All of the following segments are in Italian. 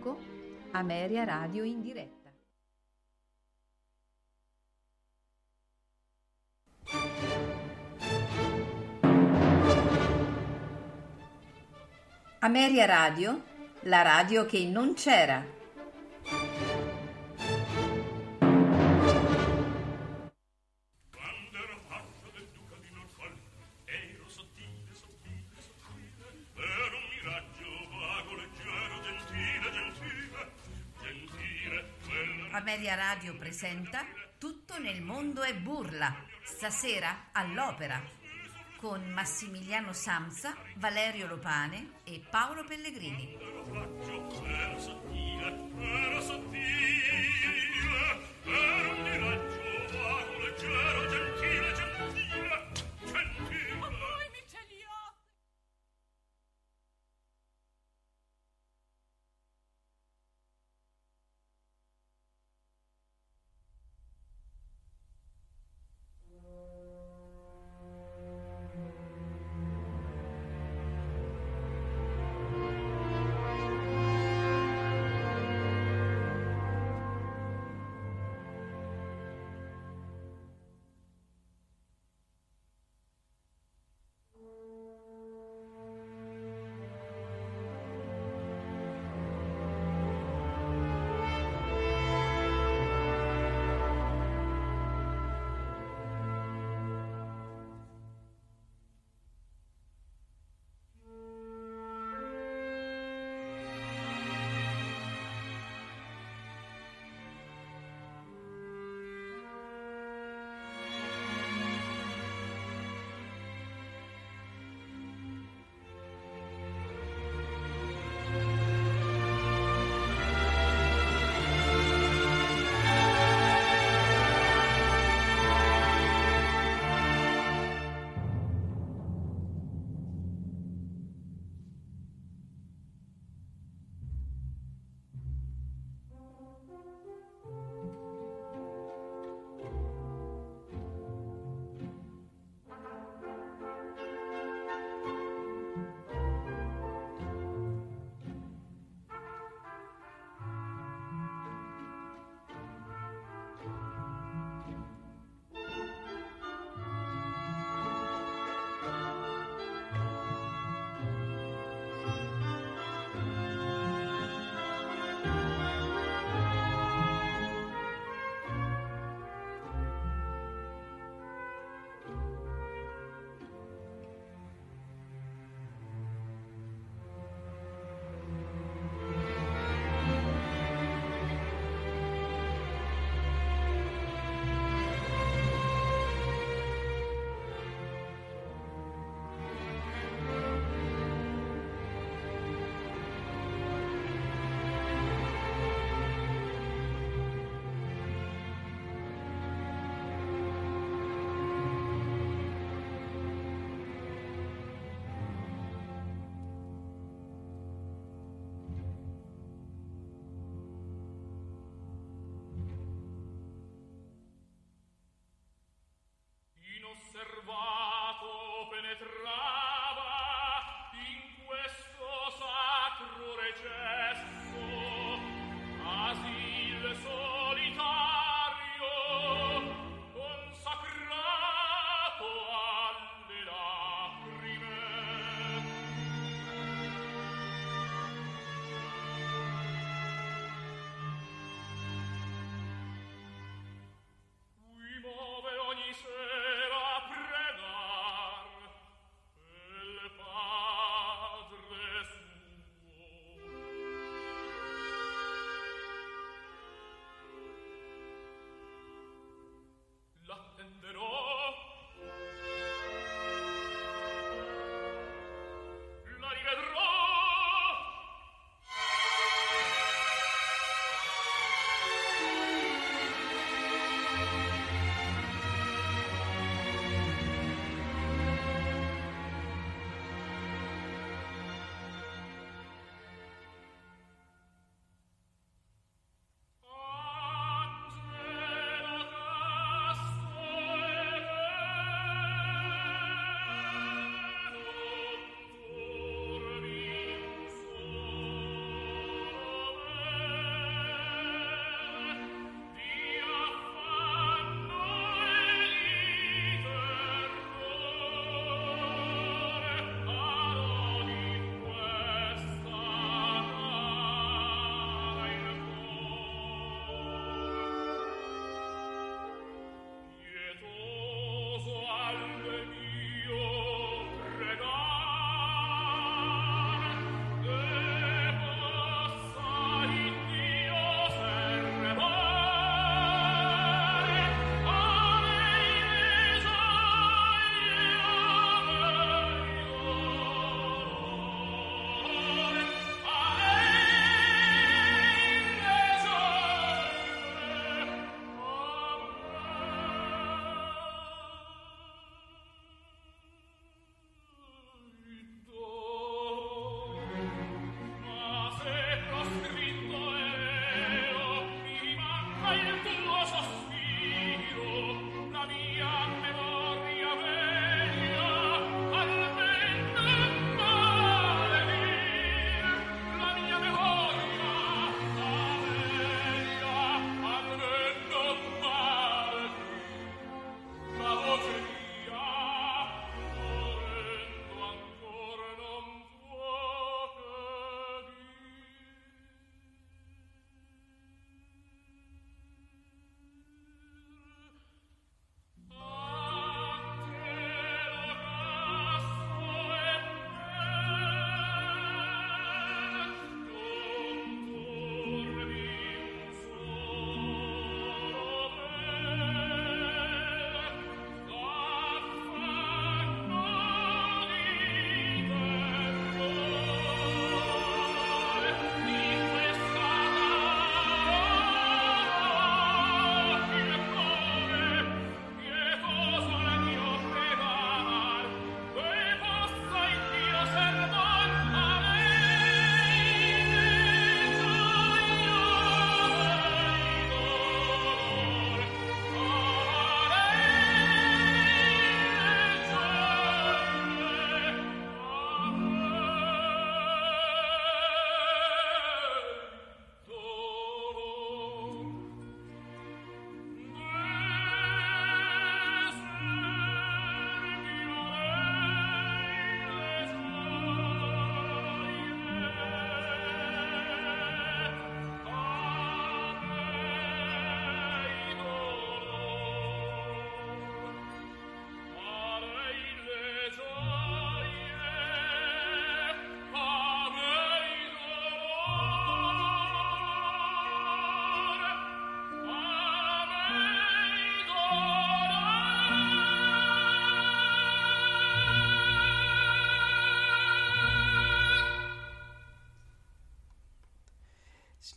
Poco, Ameria Radio in diretta. Ameria Radio, la radio che non c'era. Presenta Tutto nel mondo è burla, stasera all'opera, con Massimiliano Samsa, Valerio Lopane e Paolo Pellegrini.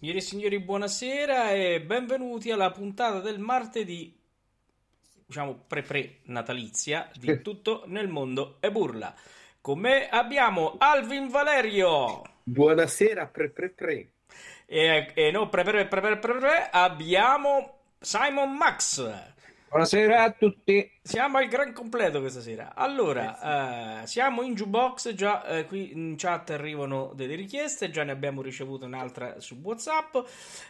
Signore e signori, buonasera e benvenuti alla puntata del martedì, diciamo pre-pre natalizia di Tutto nel mondo e burla. Con me abbiamo Alvin Valerio. Buonasera, pre pre pre. E, e no, pre pre pre pre pre, pre abbiamo Simon Max. Buonasera a tutti. Siamo al gran completo questa sera. Allora, eh, siamo in jukebox, già eh, qui in chat arrivano delle richieste, già ne abbiamo ricevuto un'altra su WhatsApp.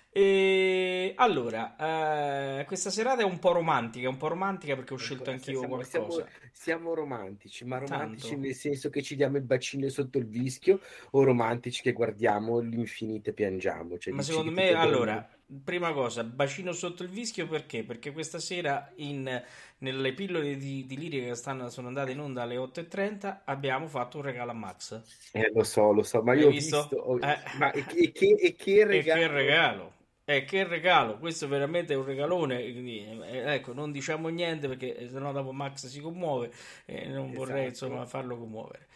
E allora, eh, questa serata è un po' romantica, un po' romantica perché ho scelto anch'io siamo, qualcosa. Siamo, siamo romantici, ma romantici Tanto. nel senso che ci diamo il bacino sotto il vischio o romantici che guardiamo l'infinito e piangiamo. Cioè, Ma secondo me, ti addormenti. Prima cosa, bacino sotto il vischio perché? Perché questa sera in, nelle pillole di, di lirica che stanno, sono andate in onda alle 8.30 abbiamo fatto un regalo a Max. Eh, lo so, lo so, ma io ho visto? visto... ho- Eh. Ma e, e che, e che E regalo! che regalo! Eh, che regalo! Questo veramente è un regalone. quindi, eh, ecco, non diciamo niente perché eh, sennò dopo Max si commuove e non vorrei Esatto. insomma farlo commuovere.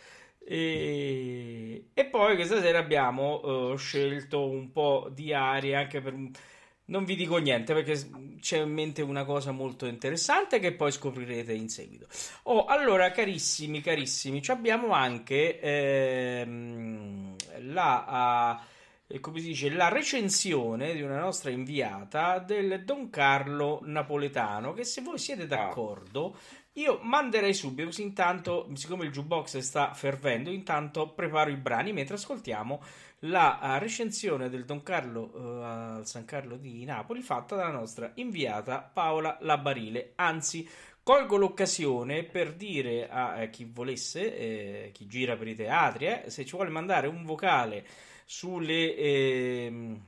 E, e poi questa sera abbiamo eh, scelto un po' di aria anche per. Non vi dico niente perché c'è in mente una cosa molto interessante che poi scoprirete in seguito. Oh, allora, carissimi, carissimi, ci abbiamo anche ehm, la, ah, eh, come si dice, la recensione di una nostra inviata del Don Carlo napoletano. Che se voi siete d'accordo, io manderei subito. Così intanto, siccome il jukebox sta fervendo, intanto preparo i brani mentre ascoltiamo la ah, recensione del Don Carlo eh, al San Carlo di Napoli fatta dalla nostra inviata Paola Labarile. Anzi, colgo l'occasione per dire a eh, chi volesse, eh, chi gira per i teatri, eh, se ci vuole mandare un vocale sulle ehm,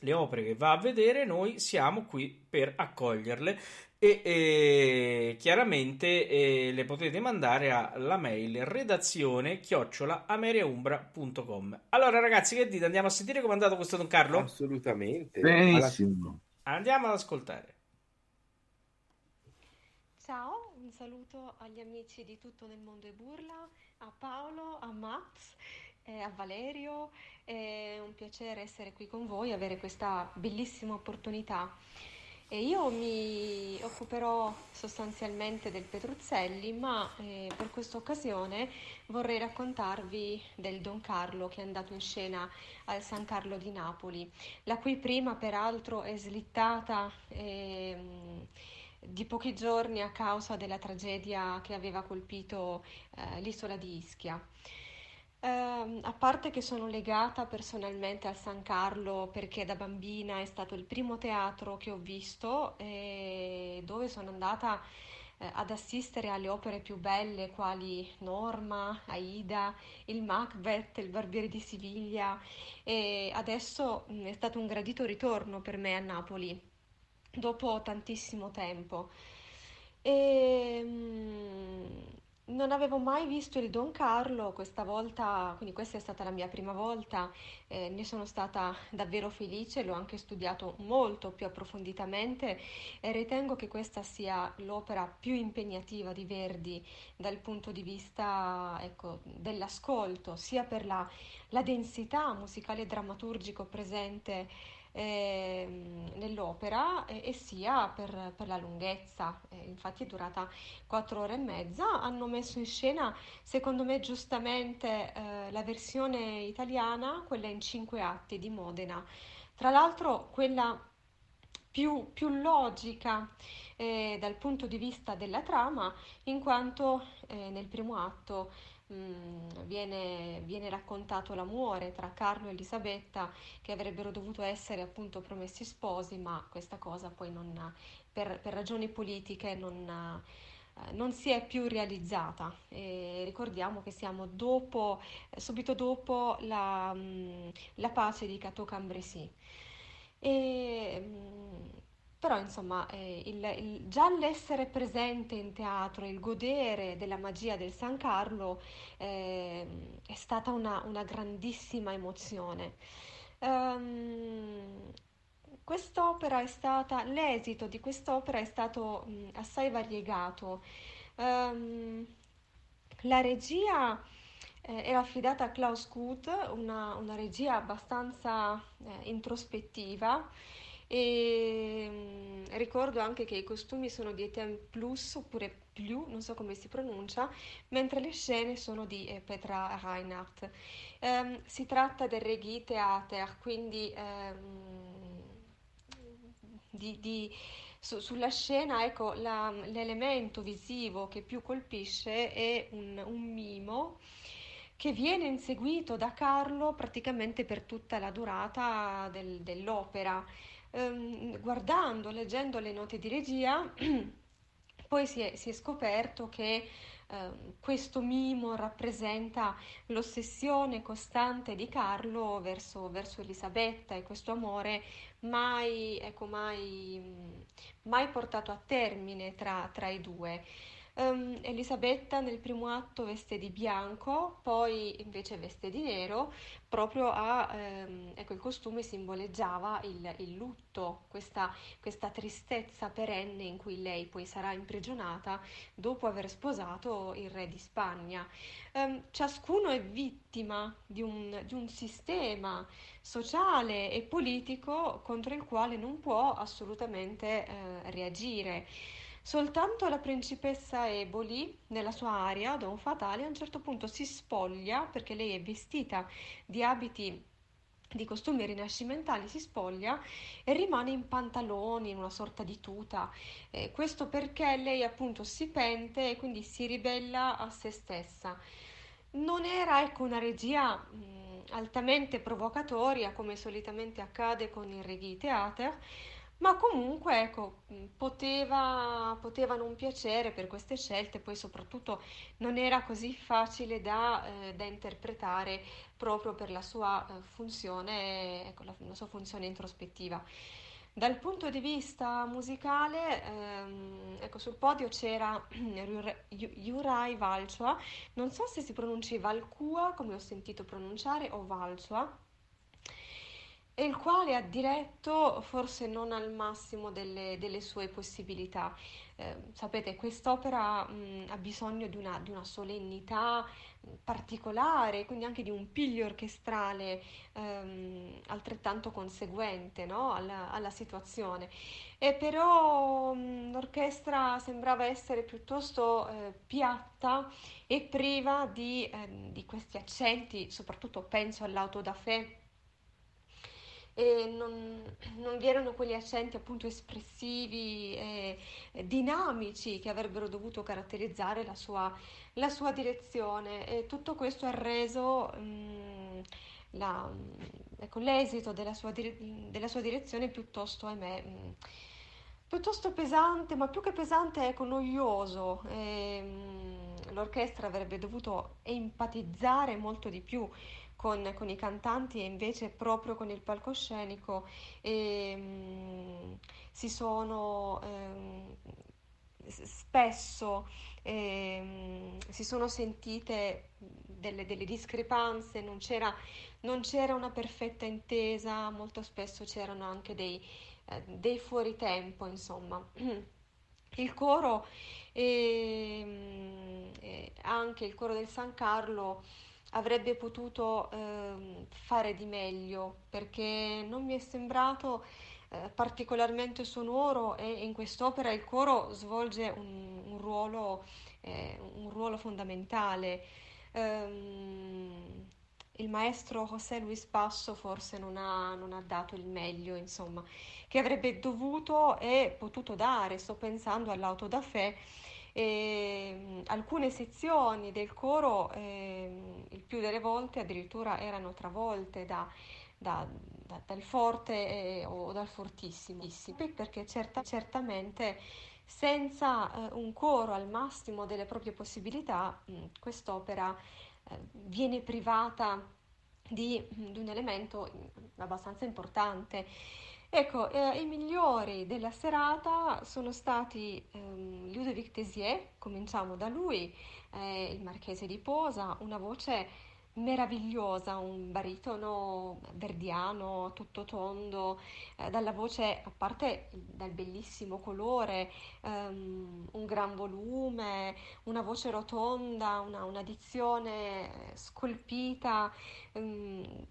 le opere che va a vedere, noi siamo qui per accoglierle e eh, chiaramente eh, le potete mandare alla mail redazione chiocciola ameriaumbra.com. Allora ragazzi, che dite? Andiamo a sentire come è andato questo Don Carlo? Assolutamente. Alla- Benissimo. Andiamo ad ascoltare. Ciao, un saluto agli amici di Tutto nel mondo e burla, a Paolo, a Max, e a Valerio. È un piacere essere qui con voi, avere questa bellissima opportunità. E io mi occuperò sostanzialmente del Petruzzelli, ma eh, per questa occasione vorrei raccontarvi del Don Carlo che è andato in scena al San Carlo di Napoli, la cui prima peraltro è slittata ehm, di pochi giorni a causa della tragedia che aveva colpito eh, l'isola di Ischia. Ehm, a parte che sono legata personalmente al San Carlo perché da bambina è stato il primo teatro che ho visto e dove sono andata eh, ad assistere alle opere più belle quali Norma, Aida, il Macbeth, il Barbiere di Siviglia e adesso mh, è stato un gradito ritorno per me a Napoli dopo tantissimo tempo. E, mm, non avevo mai visto il Don Carlo, questa volta, quindi questa è stata la mia prima volta, eh, ne sono stata davvero felice, l'ho anche studiato molto più approfonditamente e ritengo che questa sia l'opera più impegnativa di Verdi dal punto di vista, ecco, dell'ascolto, sia per la, la densità musicale e drammaturgico presente ehm, nell'opera e, e sia per, per la lunghezza. Eh, infatti è durata quattro ore e mezza. Hanno messo in scena, secondo me giustamente, eh, la versione italiana, quella in cinque atti di Modena. Tra l'altro quella più, più logica eh, dal punto di vista della trama, in quanto eh, nel primo atto mh, viene, viene raccontato l'amore tra Carlo e Elisabetta che avrebbero dovuto essere appunto promessi sposi, ma questa cosa poi non, per, per ragioni politiche non, eh, non si è più realizzata. E ricordiamo che siamo dopo, subito dopo la, mh, la pace di Cateau-Cambrésis. E, mh, però insomma, eh, il- il- già l'essere presente in teatro, il godere della magia del San Carlo ehm, è stata una, una grandissima emozione. Ehm, quest'opera è stata, l'esito di quest'opera è stato mh, assai variegato. Ehm, la regia eh, era affidata a Klaus Kuth, una, una regia abbastanza eh, introspettiva e mm, ricordo anche che i costumi sono di Etienne Plus oppure Plus, non so come si pronuncia, mentre le scene sono di eh, Petra Reinhardt. Um, si tratta del Regie Theater, quindi um, di, di, su, sulla scena ecco, la, l'elemento visivo che più colpisce è un, un mimo che viene inseguito da Carlo praticamente per tutta la durata del, dell'opera. Um, guardando, leggendo le note di regia, poi si è, si è scoperto che Uh, questo mimo rappresenta l'ossessione costante di Carlo verso, verso Elisabetta e questo amore mai, ecco, mai, mai portato a termine tra, tra i due. Um, Elisabetta nel primo atto veste di bianco, poi invece veste di nero, proprio a, um, ecco, il costume simboleggiava il, il lutto, questa, questa, tristezza perenne in cui lei poi sarà imprigionata dopo aver sposato il re di Spagna. Um, ciascuno è vittima di un, di un sistema sociale e politico contro il quale non può assolutamente eh, reagire. Soltanto la principessa Eboli, nella sua aria, Don Fatale, a un certo punto si spoglia, perché lei è vestita di abiti di costumi rinascimentali si spoglia e rimane in pantaloni, in una sorta di tuta. Eh, questo perché lei appunto si pente e quindi si ribella a se stessa. Non era ecco una regia mh, altamente provocatoria come solitamente accade con il Reggae Theater, ma comunque, ecco, poteva, poteva non piacere per queste scelte, poi soprattutto non era così facile da, eh, da interpretare proprio per la sua eh, funzione, ecco, la, la, sua funzione introspettiva. Dal punto di vista musicale, ehm, ecco, sul podio c'era Jurai Valchoa, non so se si pronunci Valcua, come ho sentito pronunciare, o Valchoa, e il quale ha diretto forse non al massimo delle, delle sue possibilità. Eh, sapete, quest'opera mh, ha bisogno di una, di una, solennità particolare, quindi anche di un piglio orchestrale ehm, altrettanto conseguente no? alla, alla, situazione. E però mh, l'orchestra sembrava essere piuttosto eh, piatta e priva di, eh, di questi accenti, soprattutto penso all'auto da fè e non, non, vi erano quegli accenti appunto espressivi e dinamici che avrebbero dovuto caratterizzare la sua, la sua direzione e tutto questo ha reso mh, mm, la, ecco, l'esito della sua, della sua, direzione piuttosto, ahimè, mh, mm, piuttosto pesante, ma più che pesante, ecco, noioso. E, mh, mm, l'orchestra avrebbe dovuto empatizzare molto di più con, con, i cantanti e invece proprio con il palcoscenico e, mh, mm, si sono eh, spesso eh, si sono sentite delle, delle discrepanze, non c'era, non c'era, una perfetta intesa, molto spesso c'erano anche dei, eh, dei fuoritempo, insomma. Il coro e, e anche il coro del San Carlo avrebbe potuto eh, fare di meglio perché non mi è sembrato eh, particolarmente sonoro e in quest'opera il coro svolge un, un, ruolo, eh, un ruolo, fondamentale. Um, il maestro José Luis Passo forse non ha, non ha, dato il meglio, insomma, che avrebbe dovuto e potuto dare. Sto pensando all'auto da fè e, alcune sezioni del coro, eh, il più delle volte addirittura erano travolte da, da, da, dal forte eh, o dal fortissimo, perché certa, certamente senza eh, un coro al massimo delle proprie possibilità, mh, quest'opera eh, viene privata di, di un elemento abbastanza importante Ecco, eh, i migliori della serata sono stati ehm, Ludovic Tessier, cominciamo da lui, eh, il marchese di Posa, una voce meravigliosa, un baritono verdiano, tutto tondo, eh, dalla voce, a parte dal bellissimo colore, ehm, un gran volume, una voce rotonda, una, una dizione scolpita, ehm,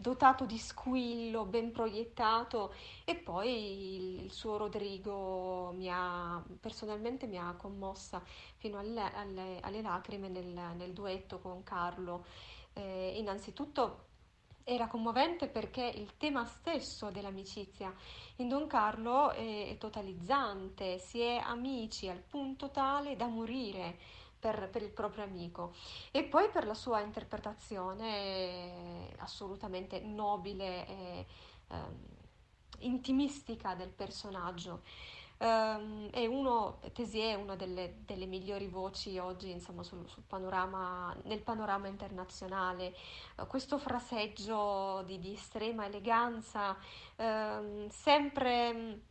dotato di squillo, ben proiettato e poi il, suo Rodrigo mi ha, personalmente mi ha commossa fino alle, alle, alle lacrime nel, nel, duetto con Carlo. Eh, innanzitutto era commovente perché il tema stesso dell'amicizia in Don Carlo è, è totalizzante, si è amici al punto tale da morire per, per, il proprio amico e poi per la sua interpretazione assolutamente nobile e um, intimistica del personaggio. Um, è uno, Tesier è una delle, delle, migliori voci oggi insomma, sul, sul panorama, nel panorama internazionale. Uh, questo fraseggio di, di estrema eleganza, um, sempre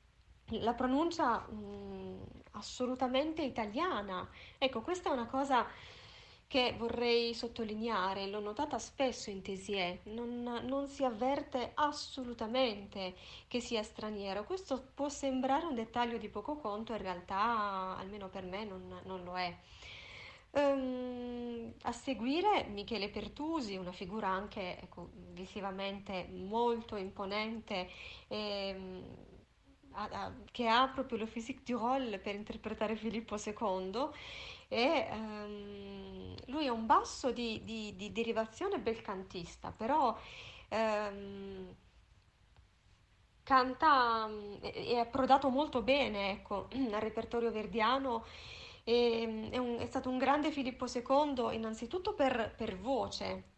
la pronuncia mh, mm, assolutamente italiana. Ecco, questa è una cosa che vorrei sottolineare, l'ho notata spesso in Tesier, non, non, si avverte assolutamente che sia straniero. Questo può sembrare un dettaglio di poco conto, in realtà, almeno per me, non, non lo è. Um, a seguire Michele Pertusi, una figura anche ecco, visivamente molto imponente. E, che ha proprio lo physique du rôle per interpretare Filippo II e um, lui è un basso di, di, di derivazione belcantista, però um, canta è approdato molto bene ecco, al repertorio verdiano e, è, un, è, stato un grande Filippo II innanzitutto per, per voce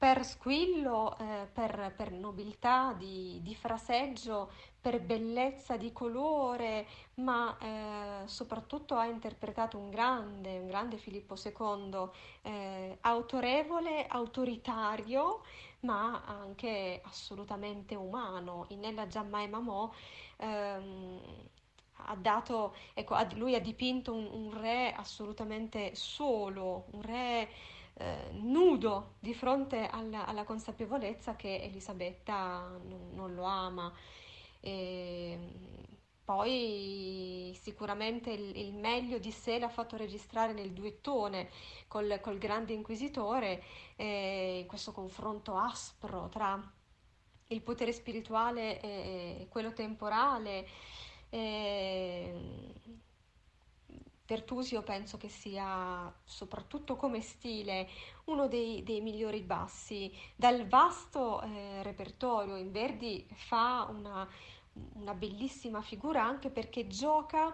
per squillo, eh, per, per, nobiltà di, di, fraseggio, per bellezza di colore, ma eh, soprattutto ha interpretato un grande, un grande Filippo II, eh, autorevole, autoritario, ma anche assolutamente umano. In Ella Giammai Mamò ehm, ha dato, ecco, lui ha dipinto un, un re assolutamente solo, un re eh, nudo di fronte alla, alla, consapevolezza che Elisabetta non, non lo ama. E poi sicuramente il, il, meglio di sé l'ha fatto registrare nel duettone col, col grande inquisitore, eh, questo confronto aspro tra il potere spirituale e, quello temporale. Eh, Pertusio penso che sia, soprattutto come stile, uno dei, dei migliori bassi. Dal vasto eh, repertorio in Verdi fa una, una, bellissima figura anche perché gioca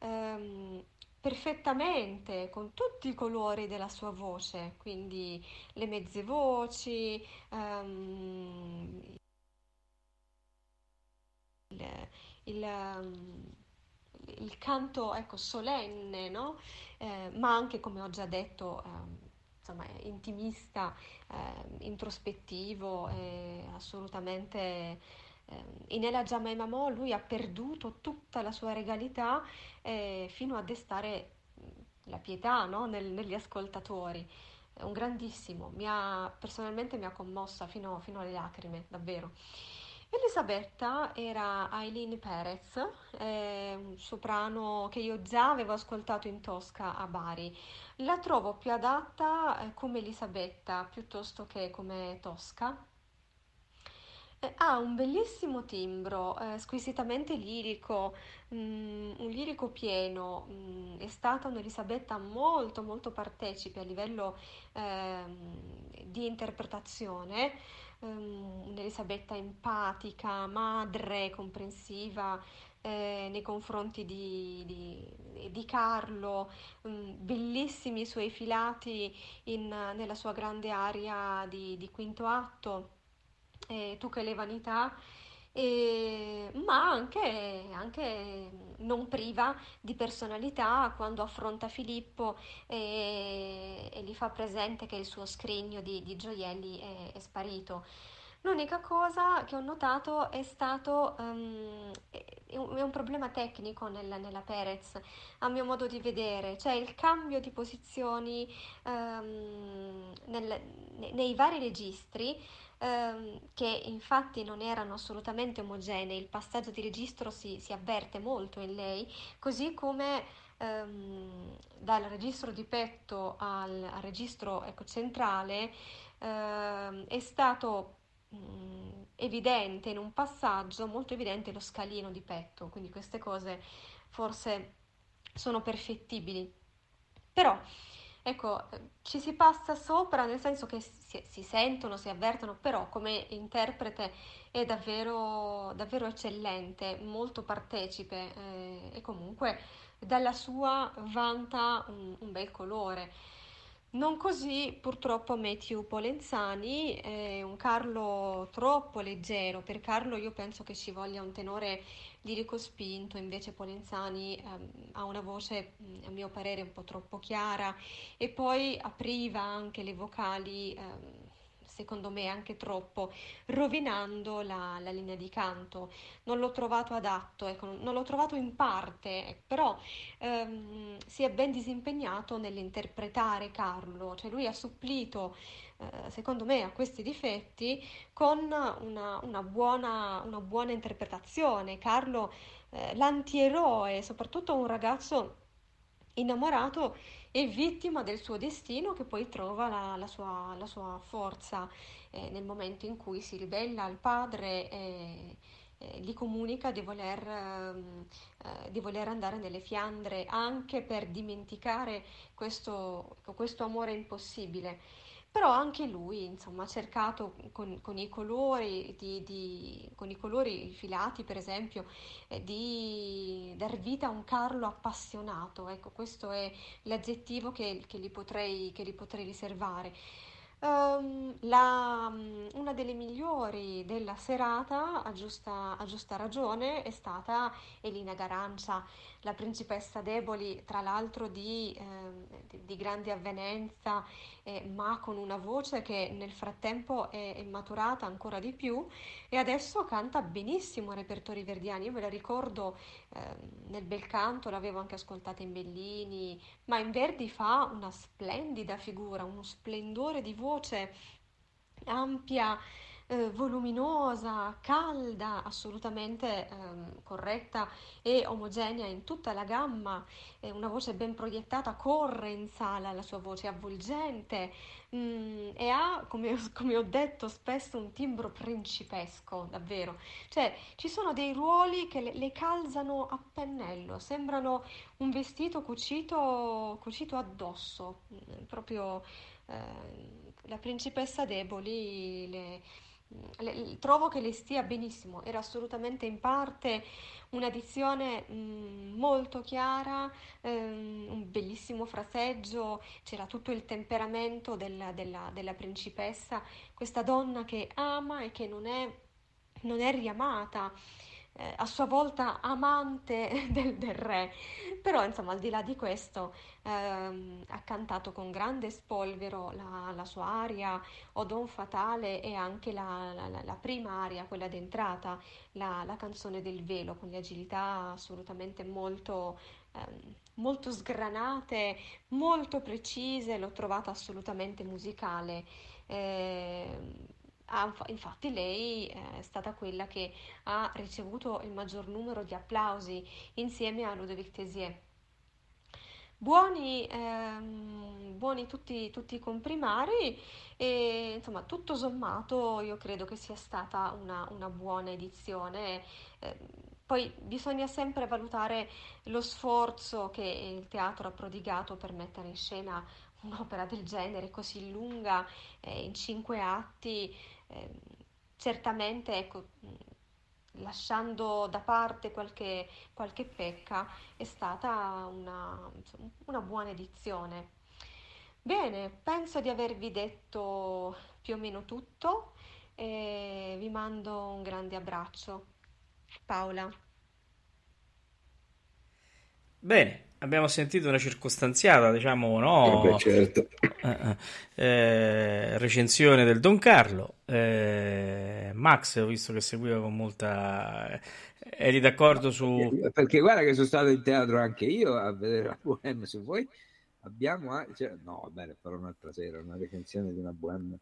ehm, perfettamente con tutti i colori della sua voce, quindi le mezze voci, ehm, il, il um, il canto ecco, solenne, no? eh, ma anche come ho già detto, eh, insomma, intimista, eh, introspettivo, assolutamente. Eh, in Ella Giamma e Mamò lui ha perduto tutta la sua regalità eh, fino a destare la pietà no? Nel, negli ascoltatori. Un grandissimo, mi ha, personalmente mi ha commossa fino, fino alle lacrime, davvero. Elisabetta era Aileen Perez, eh, un soprano che io già avevo ascoltato in Tosca a Bari. La trovo più adatta eh, come Elisabetta piuttosto che come Tosca. Eh, ha un bellissimo timbro, eh, squisitamente lirico, mm, un lirico pieno. Mm, è stata un'Elisabetta molto molto partecipe a livello ehm, di interpretazione um, un'Elisabetta empatica, madre, comprensiva eh, nei confronti di, di, di Carlo, um, bellissimi i suoi filati in, nella sua grande aria di, di quinto atto, eh, Tu che le vanità. E, ma anche, anche, non priva di personalità quando affronta Filippo e, e gli fa presente che il suo scrigno di, di gioielli è, è, sparito. L'unica cosa che ho notato è stato um, è un, problema tecnico nella, nella Perez, a mio modo di vedere, cioè il cambio di posizioni ehm, nel- ne- nei vari registri, ehm, che infatti non erano assolutamente omogenei, il passaggio di registro si, si avverte molto in lei, così come ehm, dal registro di petto al, al registro ecco, centrale ehm, è stato mh, evidente in un passaggio, molto evidente lo scalino di petto, quindi queste cose forse sono perfettibili. Però, ecco, ci si passa sopra nel senso che si, si sentono, si avvertono, però come interprete è davvero, davvero eccellente, molto partecipe eh, e comunque dalla sua vanta un, un bel colore. Non così purtroppo Matthew Polenzani, è un Carlo troppo leggero, per Carlo io penso che ci voglia un tenore lirico spinto, invece Polenzani ehm, ha una voce a mio parere un po' troppo chiara. E poi apriva anche le vocali, ehm, secondo me anche troppo, rovinando la, la linea di canto. Non l'ho trovato adatto, ecco, non l'ho trovato in parte, però ehm, si è ben disimpegnato nell'interpretare Carlo, cioè lui ha supplito, eh, secondo me, a questi difetti con una, una buona, una buona interpretazione. Carlo, eh, l'antieroe, soprattutto un ragazzo innamorato e vittima del suo destino che poi trova la, la sua, la sua forza eh, nel momento in cui si ribella al padre e eh, gli comunica di voler, ehm, eh, di voler andare nelle Fiandre anche per dimenticare questo, questo amore impossibile. Però anche lui, insomma, ha cercato con, con i colori, di, di- con i colori filati, per esempio, eh, di dar vita a un Carlo appassionato. Ecco, questo è l'aggettivo che, che gli potrei, che gli potrei riservare. Ehm, la- una delle migliori della serata, a giusta, a giusta ragione, è stata Elina Garancia, la principessa Deboli, tra l'altro di, ehm, di- grande avvenenza, eh, ma con una voce che nel frattempo è, è maturata ancora di più e adesso canta benissimo repertori verdiani. Io me la ricordo ehm, nel bel canto, l'avevo anche ascoltata in Bellini, ma in Verdi fa una splendida figura, uno splendore di voce ampia, eh, voluminosa, calda, assolutamente ehm, corretta e omogenea in tutta la gamma, eh, una voce ben proiettata, corre in sala la sua voce, avvolgente mm, e ha, come, come ho detto spesso, un timbro principesco, davvero. Cioè, ci sono dei ruoli che le, le calzano a pennello, sembrano un vestito cucito, cucito addosso, mm, proprio eh, la principessa Deboli le- le- trovo che le stia benissimo, era assolutamente in parte una dizione mm, molto chiara, ehm, un bellissimo fraseggio, c'era tutto il temperamento della, della- della principessa, questa donna che ama e che non è, non è riamata. Eh, a sua volta amante del, del re, però insomma al di là di questo ehm, ha cantato con grande spolvero la, la sua aria o Don Fatale e anche la, la- la- prima aria, quella d'entrata, la, canzone del velo, con le agilità assolutamente molto, ehm, molto sgranate, molto precise, l'ho trovata assolutamente musicale. Ehm, inf- infatti lei eh, è stata quella che ha ricevuto il maggior numero di applausi insieme a Ludovic Tézier. Buoni, ehm, buoni tutti, tutti i comprimari e insomma tutto sommato io credo che sia stata una, una buona edizione. Eh, poi bisogna sempre valutare lo sforzo che il teatro ha prodigato per mettere in scena un'opera del genere così lunga, eh, in cinque atti. Ehm, certamente, ecco, lasciando da parte qualche, qualche pecca, è stata una, una buona edizione. Bene, penso di avervi detto più o meno tutto e vi mando un grande abbraccio. Paola. Bene, abbiamo sentito una circostanziata, diciamo, no? Eh, beh, certo. Eh, eh, eh, recensione del Don Carlo. Eh, Max, ho visto che seguiva con molta... Eri d'accordo su... Perché guarda che sono stato in teatro anche io a vedere la Bohème, se vuoi abbiamo anche... Cioè, no, va bene, farò un'altra sera, una recensione di una Bohème.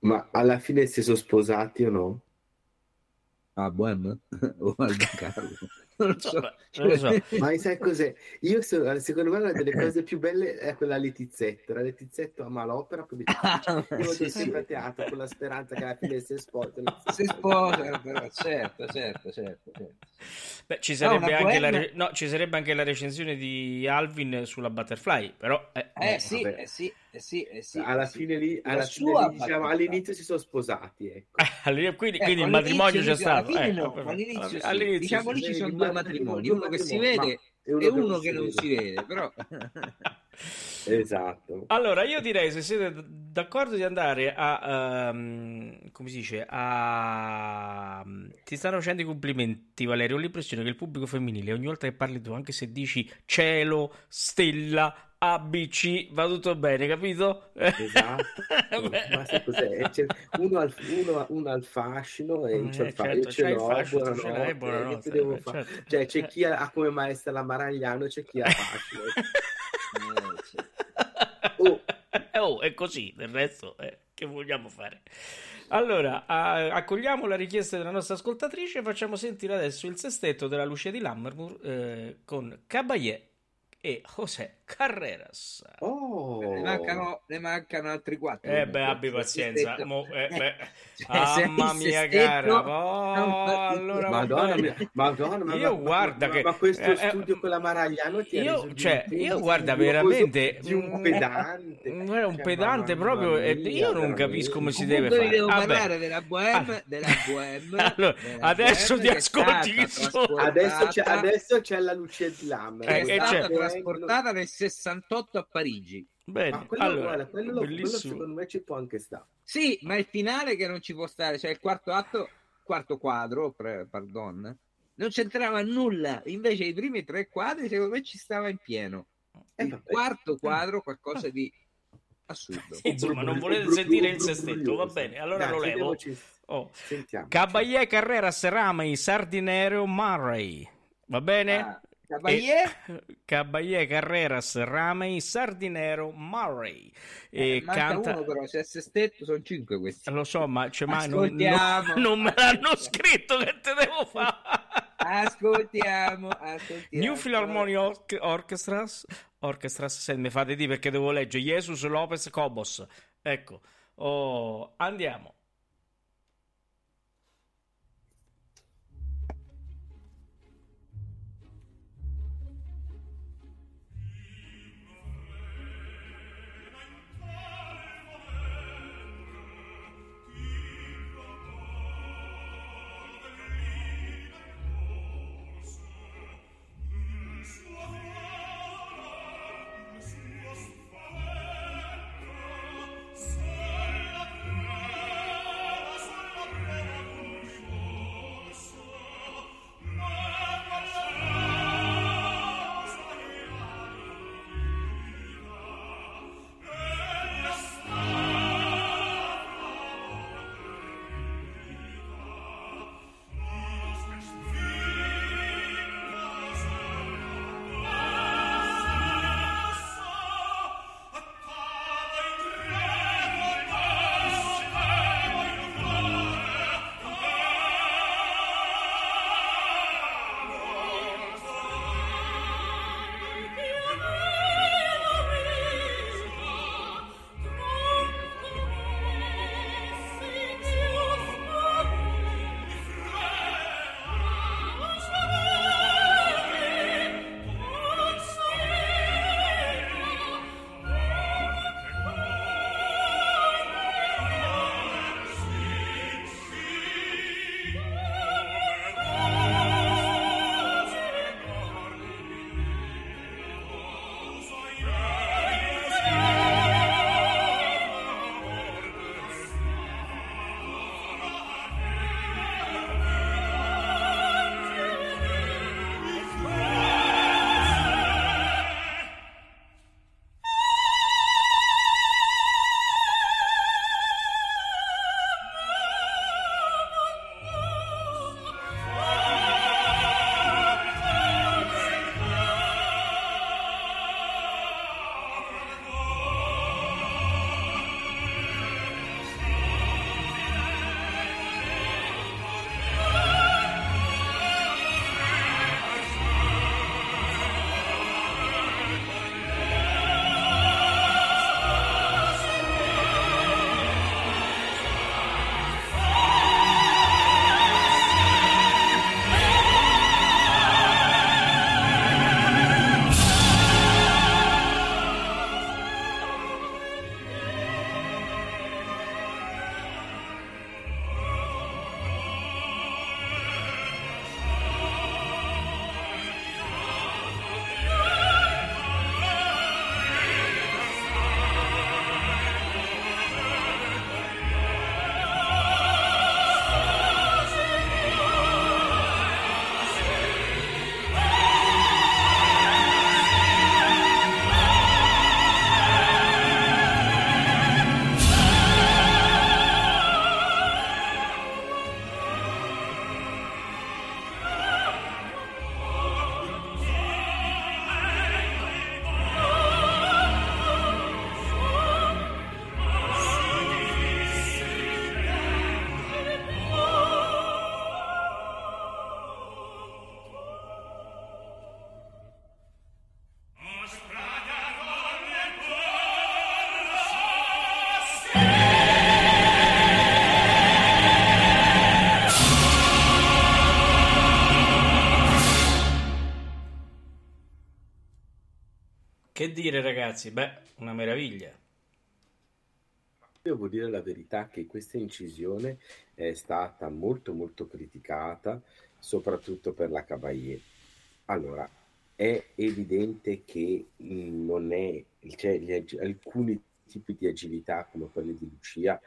Ma alla fine si sono sposati o no? Ah, Bohème? o al Don Carlo? Non lo so. Non lo so. Ma sai cos'è? Io so- secondo me una delle cose più belle è quella Letizzetto. La Letizzetto ama l'opera, poi dice, Ah, io sì, sempre a teatro con la speranza che alla fine si sposano. Si sposano, però, certo, certo, certo, certo. Beh, ci No, sarebbe, anche la, no, ci sarebbe anche la recensione di Alvin sulla Butterfly, però... eh, Eh sì, eh sì, eh sì, eh sì. alla eh sì. fine lì, La alla sua fine lì, diciamo, all'inizio si sono sposati, ecco. Quindi, Ecco, quindi il matrimonio c'è alla stato. fine eh, no, all'inizio sì. All'inizio diciamo lì ci sono due matrimoni, uno che si vede ma- e uno che non si vede, però Esatto. Allora, io direi se siete d'accordo di andare a ehm, come si dice a ti stanno facendo i complimenti, Valerio. Ho l'impressione che il pubblico femminile ogni volta che parli tu, anche se dici cielo, stella, ABC, va tutto bene, capito? Esatto, ma sai cos'è? C'è- uno, al, uno, uno al fascino e Eh, c'ho il fa- certo, ce il fascino, tu ce buonanotte, l'hai, che buonanotte, devo eh, fare? certo. Cioè, c'è chi ha, come maestra la Maragliano e c'è chi ha fascino. eh, sì. Oh, Oh, è così, del resto, eh, che vogliamo fare? Allora, a- accogliamo la richiesta della nostra ascoltatrice e facciamo sentire adesso il sestetto della Luce di Lammermoor eh, con Caballé e José Carreras. oh. ne, mancano, ne mancano altri quattro. Eh beh, abbi pazienza. Mo- eh, beh. Cioè, Mamma mia cara, oh, allora Madonna, mia, Madonna, ma, Io ma- guarda ma- che- ma questo eh, eh, studio con la Maragliano ti io- cioè, io guarda, veramente, di un mm, pedante. Guarda, un Cioè, pedante mamma proprio. e mia, io non capisco come si deve fare. devo Vabbè. parlare della Bohème, Ah. della Bohème, Allora, della adesso Bohème ti ascolti Adesso c'è, adesso c'è la luce di Lammer. Eh, eh, trasportata nel 68 a Parigi. Bene, Ma quello, allora, guarda, quello, quello secondo me ci può anche stare. Sì, ma il finale che non ci può stare, cioè il quarto atto, quarto quadro, pre- pardon, non c'entrava nulla. Invece i primi tre quadri secondo me ci stava in pieno. Eh, Il vabbè. quarto quadro qualcosa di assurdo. Insomma, non volete sentire il sestetto, va bene, allora lo levo. Oh. Sentiamo. Caballé Carreras Ramey Sardinero Murray. Va bene? Ah, Caballé Carreras Ramey Sardinero Murray. E eh, manca canta. uno però, se è sestetto sono cinque questi. Lo so, ma, cioè, ma non, non- non me l'hanno scritto che te devo fare. Ascoltiamo, ascoltiamo. New Philharmonic Orch- Orchestras, Orchestras, se mi fate di perché devo leggere Jesus Lopez Cobos. Ecco, oh, andiamo. Dire ragazzi? Beh, una meraviglia. Devo dire la verità che questa incisione è stata molto molto criticata, soprattutto per la Cavalier. Allora, è evidente che non è, cioè, ag- alcuni tipi di agilità come quelli di Lucia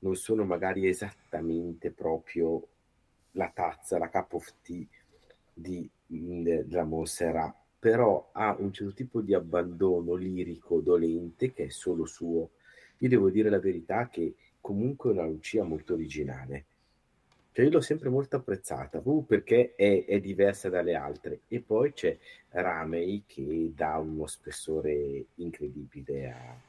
non sono magari esattamente proprio la tazza, la cup of tea di, della Montserrat, però ha un certo tipo di abbandono lirico dolente che è solo suo. Io devo dire la verità che comunque è una Lucia molto originale. Cioè io l'ho sempre molto apprezzata, proprio perché è, è diversa dalle altre. E poi c'è Ramey che dà uno spessore incredibile a-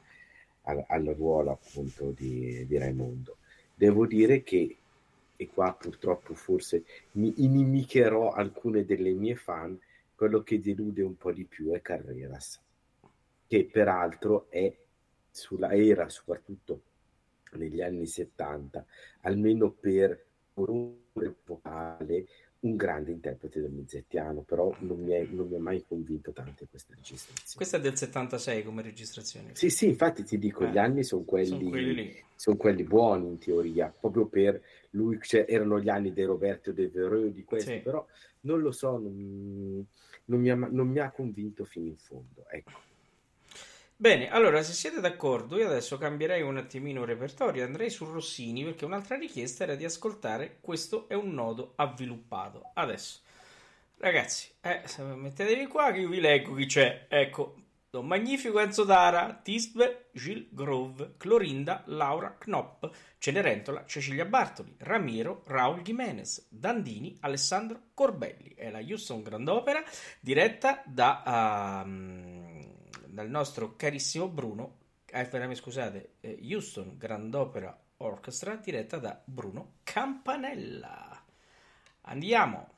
al, al ruolo appunto di, di Raimondo. Devo dire che, e qua purtroppo forse mi inimicherò alcune delle mie fan, quello che delude un po' di più è Carreras, che peraltro è sulla, era soprattutto negli anni 70, almeno per un vocale, un grande interprete del mizzettiano, però non mi, è, non mi ha mai convinto tanto questa registrazione. Questa è del 76 come registrazione. Sì, sì, infatti ti dico, Eh, gli anni sono quelli, sono quelli lì. sono quelli buoni in teoria, proprio per lui, cioè, erano gli anni di Roberto De Vereux, di questi, Sì. però non lo so, non, non mi ha, non mi ha convinto fino in fondo, ecco. Bene, allora se siete d'accordo, io adesso cambierei un attimino il repertorio, andrei su Rossini perché un'altra richiesta era di ascoltare Questo è un nodo avviluppato. Adesso, ragazzi, eh, mettetevi qua che io vi leggo chi c'è. Ecco, Don Magnifico Enzo Dara, Tisbe, Gilles Grove, Clorinda, Laura Knopp, Cenerentola, Cecilia Bartoli, Ramiro, Raul Jimenez, Dandini, Alessandro Corbelli. È la Houston Grandopera diretta da, ehm, dal nostro carissimo Bruno, eh, scusate, eh, Houston Grandopera Orchestra diretta da Bruno Campanella. Andiamo.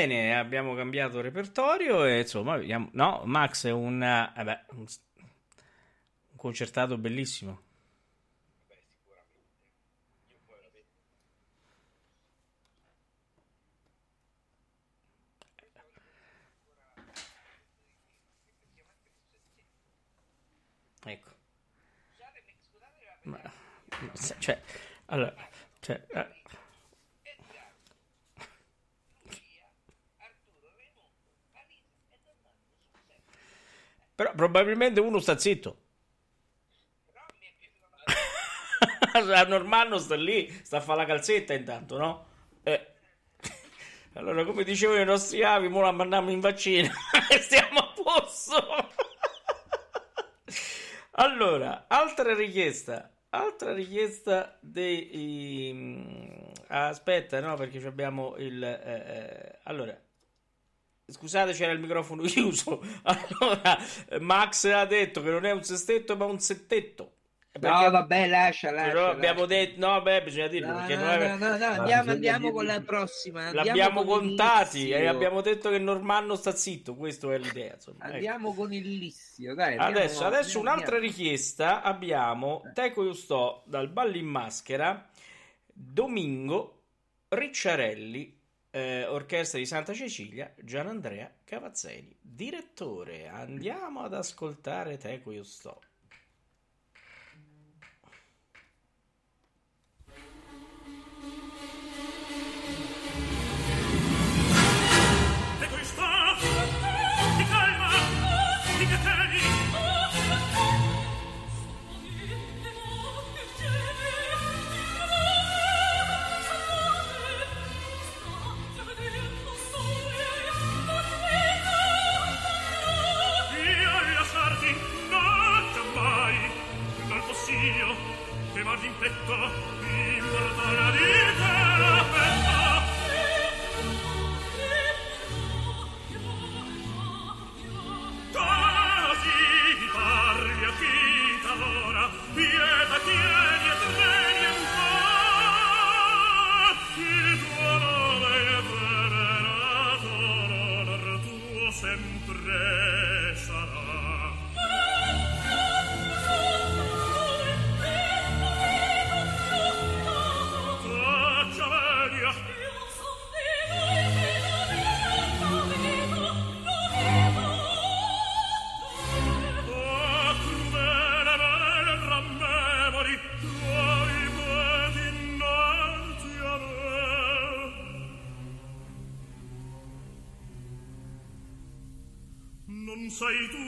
Bene, abbiamo cambiato repertorio e insomma, vediamo- no, Max è un, eh, un, un concertato bellissimo. Ecco. Ma, cioè, allora, cioè, eh, però probabilmente uno sta zitto. Normal non sta lì, sta a fare la calzetta intanto, no? Eh. Allora, come dicevano i nostri avi, mo la mandiamo in vaccina e stiamo a posto. Allora, altra richiesta. Altra richiesta dei... mm, Aspetta, no, perché abbiamo il... eh, eh, allora, scusate, c'era il microfono chiuso. Allora, Max ha detto che non è un sestetto, ma un settetto. Perché- No, vabbè, lascia, lascia. però abbiamo lascia. detto... No, beh, bisogna dirlo, No, perché no, è- no, no, no, andiamo, andiamo con la prossima. andiamo L'abbiamo con contati e abbiamo detto che Normanno sta zitto. Questa è l'idea. Insomma. Ecco. Andiamo con il Lissio, dai. andiamo- Adesso, adesso andiamo, un'altra andiamo. richiesta abbiamo Teco Io Sto dal Ballo in Maschera, Domingo Ricciarelli, eh, Orchestra di Santa Cecilia, Gianandrea Cavazzeni, direttore. Andiamo ad ascoltare Teco Io Sto. Non sai tu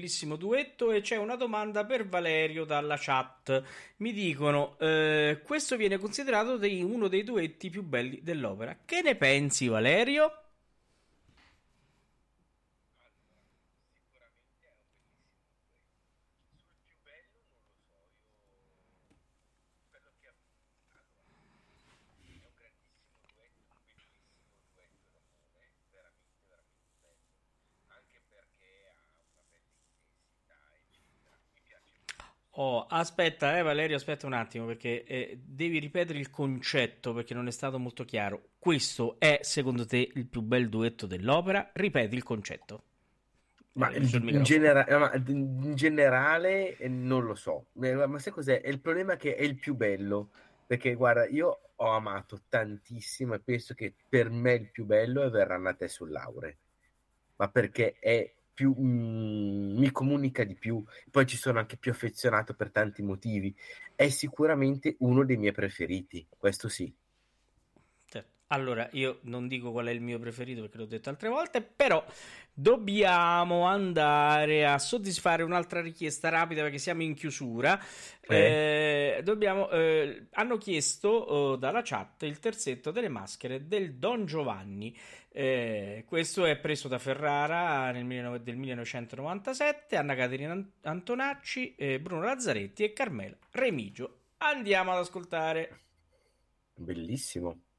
bellissimo duetto e c'è una domanda per Valerio dalla chat. Mi dicono, eh, questo viene considerato dei- uno dei duetti più belli dell'opera. Che ne pensi Valerio? Oh, aspetta, eh, Valerio, aspetta un attimo perché eh, devi ripetere il concetto perché non è stato molto chiaro. Questo è secondo te il più bel duetto dell'opera? Ripeti il concetto. Ma sul in, genera- no, ma in generale eh, non lo so, Eh, ma sai cos'è? È il problema che è il più bello, perché guarda, io ho amato tantissimo e penso che per me il più bello è Verranno a te sul laure, ma perché è più, mm, mi comunica di più, poi ci sono anche più affezionato per tanti motivi, è sicuramente uno dei miei preferiti, questo sì. Allora, io non dico qual è il mio preferito perché l'ho detto altre volte, però dobbiamo andare a soddisfare un'altra richiesta rapida perché siamo in chiusura. Eh, dobbiamo, eh, hanno chiesto eh, dalla chat il terzetto delle maschere del Don Giovanni. Eh, questo è preso da Ferrara nel 19 del 1997, Anna Caterina Ant- Antonacci, eh, Bruno Lazzaretti e Carmela Remigio. Andiamo ad ascoltare. Bellissimo.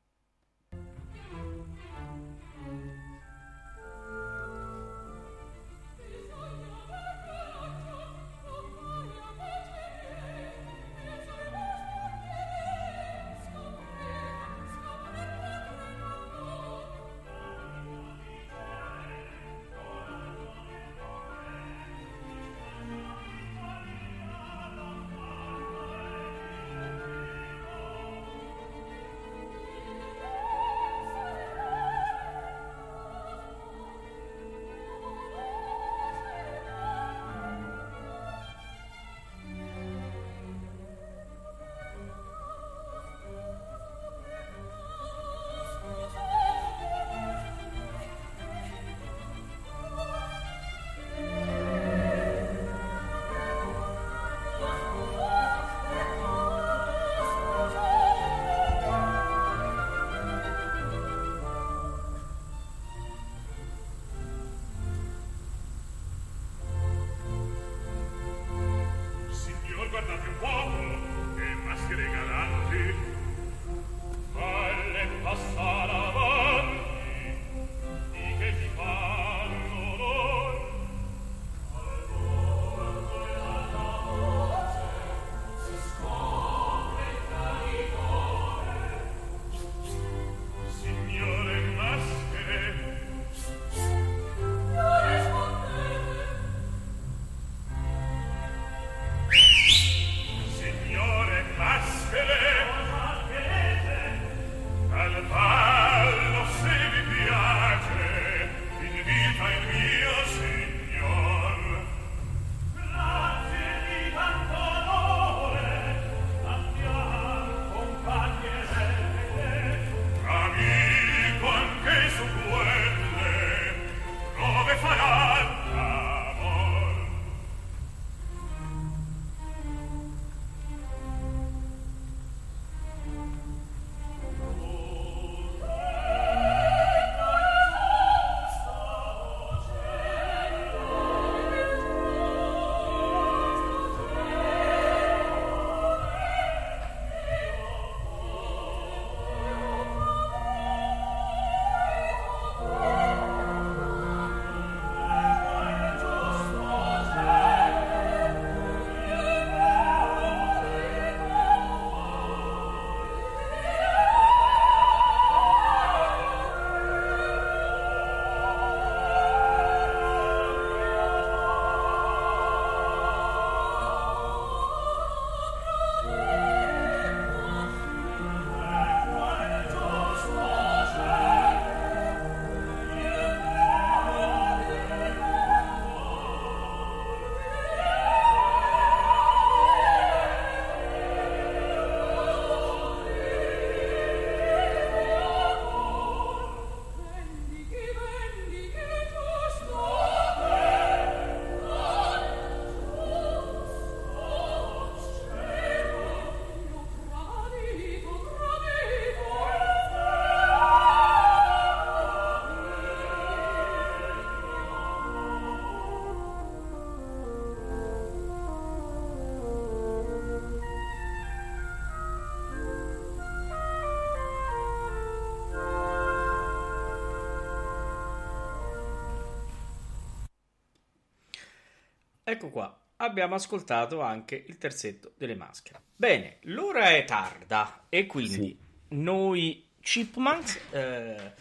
Ecco qua. Abbiamo ascoltato anche il terzetto delle maschere. Bene, l'ora è tarda e quindi noi Chipmunks eh,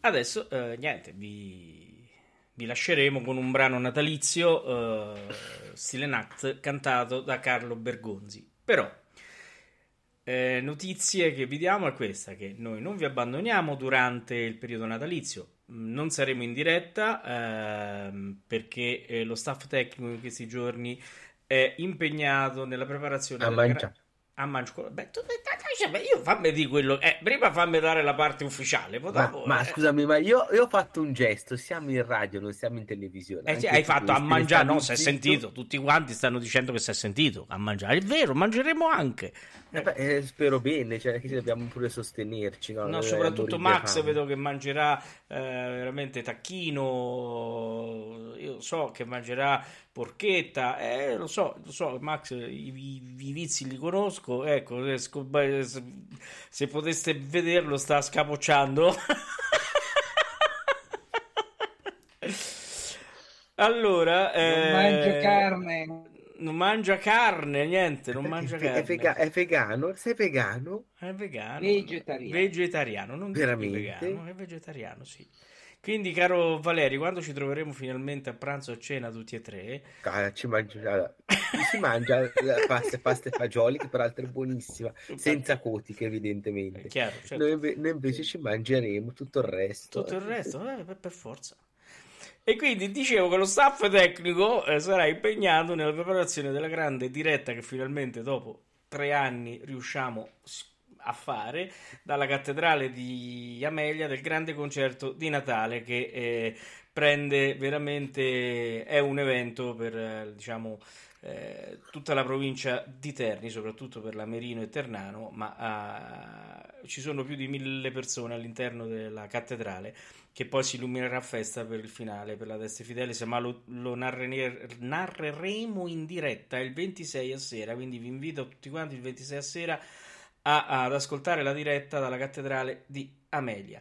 adesso eh, niente, vi, vi lasceremo con un brano natalizio eh, stile Nacht cantato da Carlo Bergonzi. Però eh, notizie che vi diamo è questa, che noi non vi abbandoniamo durante il periodo natalizio, non saremo in diretta ehm, perché eh, lo staff tecnico in questi giorni è impegnato nella preparazione A della gra- mangiare. A mangiare. Beh, tu- io fammi di quello. Eh, prima fammi dare la parte ufficiale. Ma, ma eh. scusami, ma io, io ho fatto un gesto, siamo in radio, non siamo in televisione. Eh sì, hai fatto a mangiare, no? Si è sentito. Tutti quanti stanno dicendo che si è sentito a mangiare. È vero, mangeremo anche. Eh beh, eh, spero bene, cioè che dobbiamo pure sostenerci. No, No, Noi soprattutto Max vedo che mangerà eh, veramente tacchino. Io so che mangerà porchetta. Eh, lo so, lo so, Max, i, i- i vizi li conosco. Ecco, eh, beh, se, se poteste vederlo, sta scapocciando. Allora, Non eh, mangio carne. Non mangia carne, niente, non mangia È, carne. vega- è vegano? Sei vegano? È vegano. Vegetariano. Vegetariano, non Veramente? vegano, è vegetariano, sì. Quindi, caro Valeri, quando ci troveremo finalmente a pranzo o a cena tutti e tre, Ah, ci mangia, si mangia la pasta, pasta e fagioli, che peraltro è buonissima, senza cotiche, è evidentemente. chiaro, certo. Noi, noi invece ci mangeremo tutto il resto. tutto il resto, eh, per, per forza. E quindi dicevo che lo staff tecnico eh, sarà impegnato nella preparazione della grande diretta che finalmente dopo tre anni riusciamo s- a fare dalla cattedrale di Amelia del grande concerto di Natale che eh, prende veramente è un evento per eh, diciamo eh, tutta la provincia di Terni, soprattutto per la Merino e Ternano, ma ah, ci sono più di mille persone all'interno della cattedrale che poi si illuminerà a festa per il finale, per la Teste Fidelis, ma lo, lo narreremo in diretta il 26 a sera, quindi vi invito tutti quanti il 26 a sera a- ad ascoltare la diretta dalla cattedrale di Amelia.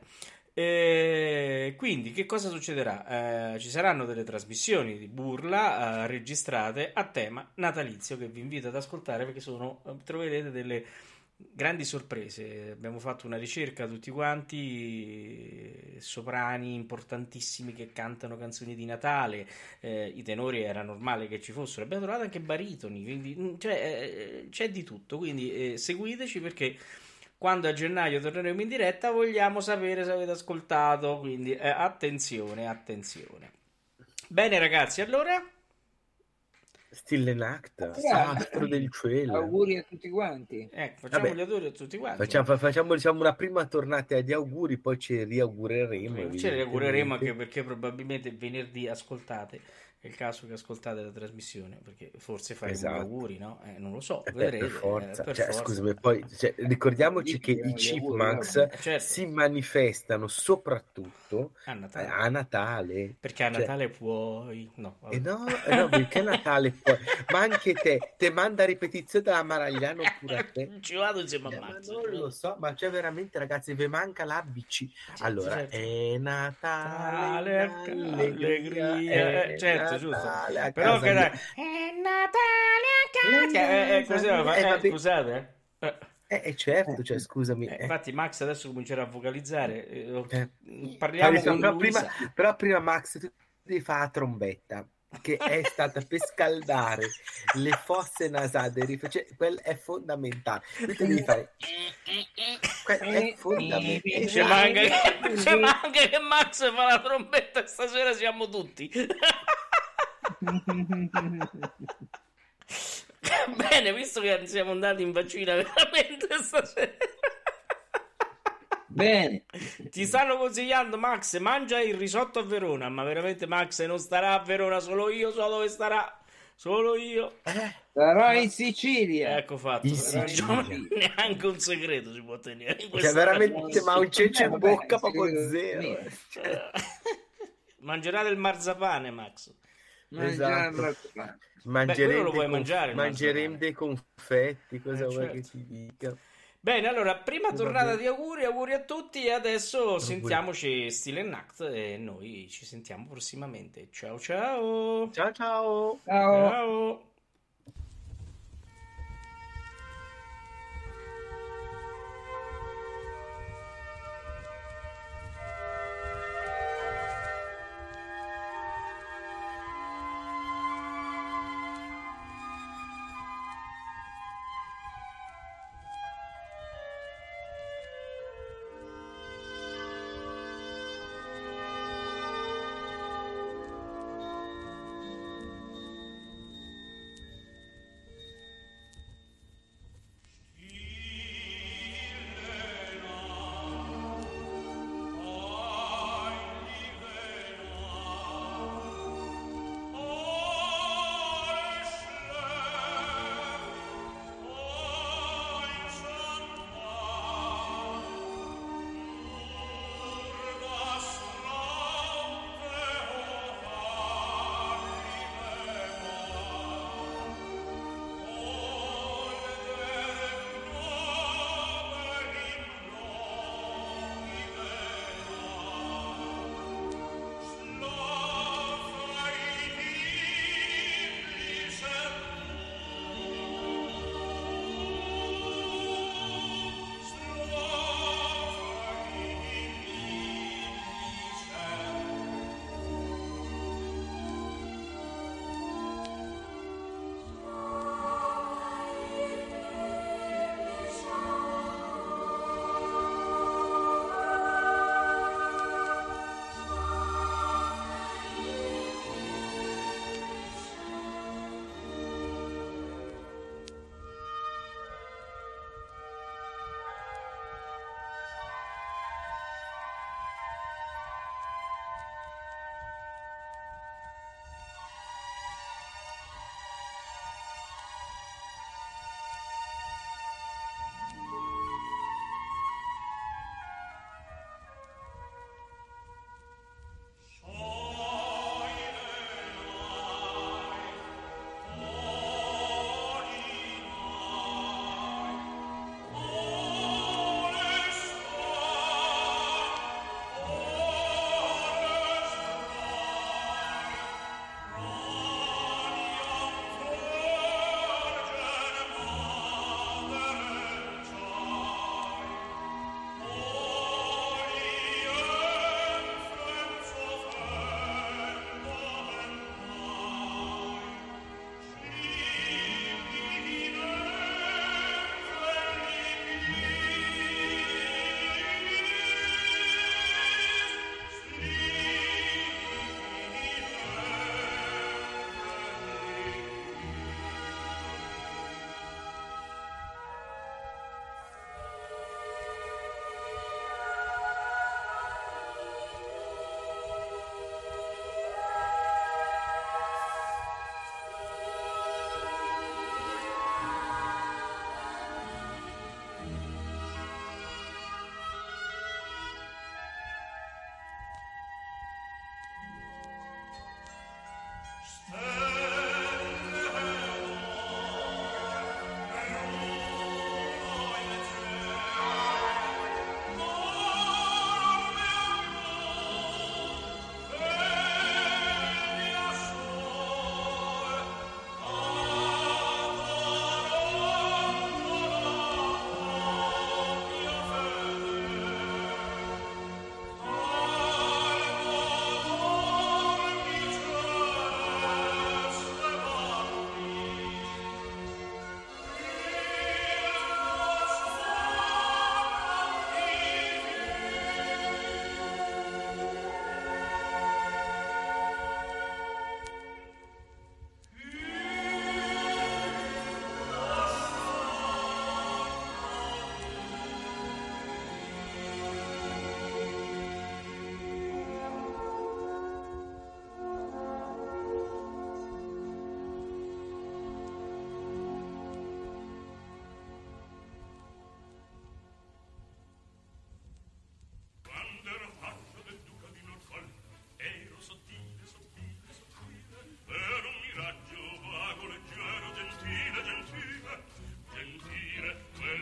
E quindi che cosa succederà? Eh, ci saranno delle trasmissioni di burla eh, registrate a tema natalizio che vi invito ad ascoltare perché sono, eh, troverete delle grandi sorprese. Abbiamo fatto una ricerca tutti quanti, eh, soprani importantissimi che cantano canzoni di Natale, eh, i tenori era normale che ci fossero, abbiamo trovato anche baritoni, quindi mm, cioè, eh, c'è di tutto, quindi eh, seguiteci perché quando a gennaio torneremo in diretta vogliamo sapere se avete ascoltato, quindi eh, attenzione, attenzione. Bene ragazzi, allora Stille Nacht, Grazie. astro del cielo. Auguri a tutti quanti. ecco, facciamo Vabbè. gli auguri a tutti quanti. Facciamo, fa- facciamo, diciamo, una prima tornata di auguri, poi ci riaugureremo. Ce li augureremo anche perché probabilmente venerdì ascoltate. È il caso che ascoltate la trasmissione perché forse faremo Esatto. gli auguri, no? Eh, non lo so, Eh beh, vedrete. per forza. eh, per Cioè, forza. scusami, poi cioè, ricordiamoci che i chipmunks auguri, Eh, certo, si manifestano soprattutto a eh, Natale. a Natale. Perché a Cioè, Natale puoi... No, vabbè. E no, eh no, perché a Natale poi, ma anche te, te manda a ripetizione della Maragliano pure a te. Ci vado insieme a Eh, ma Max. non lo so, ma c'è veramente ragazzi, vi manca l'ABC. Allora, certo. è Natale, Natale, allegria, eh, certo, giusto. A Però che dai, è Natale a casa. Eh, eh, così, Eh, eh, scusate. eh. Eh, eh, certo, cioè, scusami. Eh, eh. infatti Max adesso comincerà a vocalizzare. eh, Eh. Parliamo Però con prima, però prima, Max, tu devi fare la trombetta che è stata per scaldare le fosse nasali, rife- cioè, quello è fondamentale. Tu devi fare quello è fondamentale. Ci manca, che, ci manca che Max fa la trombetta stasera siamo tutti. Bene, visto che siamo andati in vaccina veramente stasera. Bene. Ti stanno consigliando Max, mangia il risotto a Verona, ma veramente Max non starà a Verona, solo io so dove starà. Solo io. Eh, Sarò in Sicilia. Ecco fatto. In Sicilia. neanche un segreto si può tenere. in cioè, veramente, ma un cencio Eh, in vabbè, bocca sì, proprio zero. Eh, Mangerà del marzapane, Max. Mangiare Mangeremo conf- mangiare, mangeremo dei confetti, cosa Eh, vuoi certo. che ti dica? Bene, allora, prima tornata di auguri, auguri a tutti e adesso sentiamoci Still and Act e noi ci sentiamo prossimamente. Ciao ciao! Ciao ciao! Ciao. Ciao!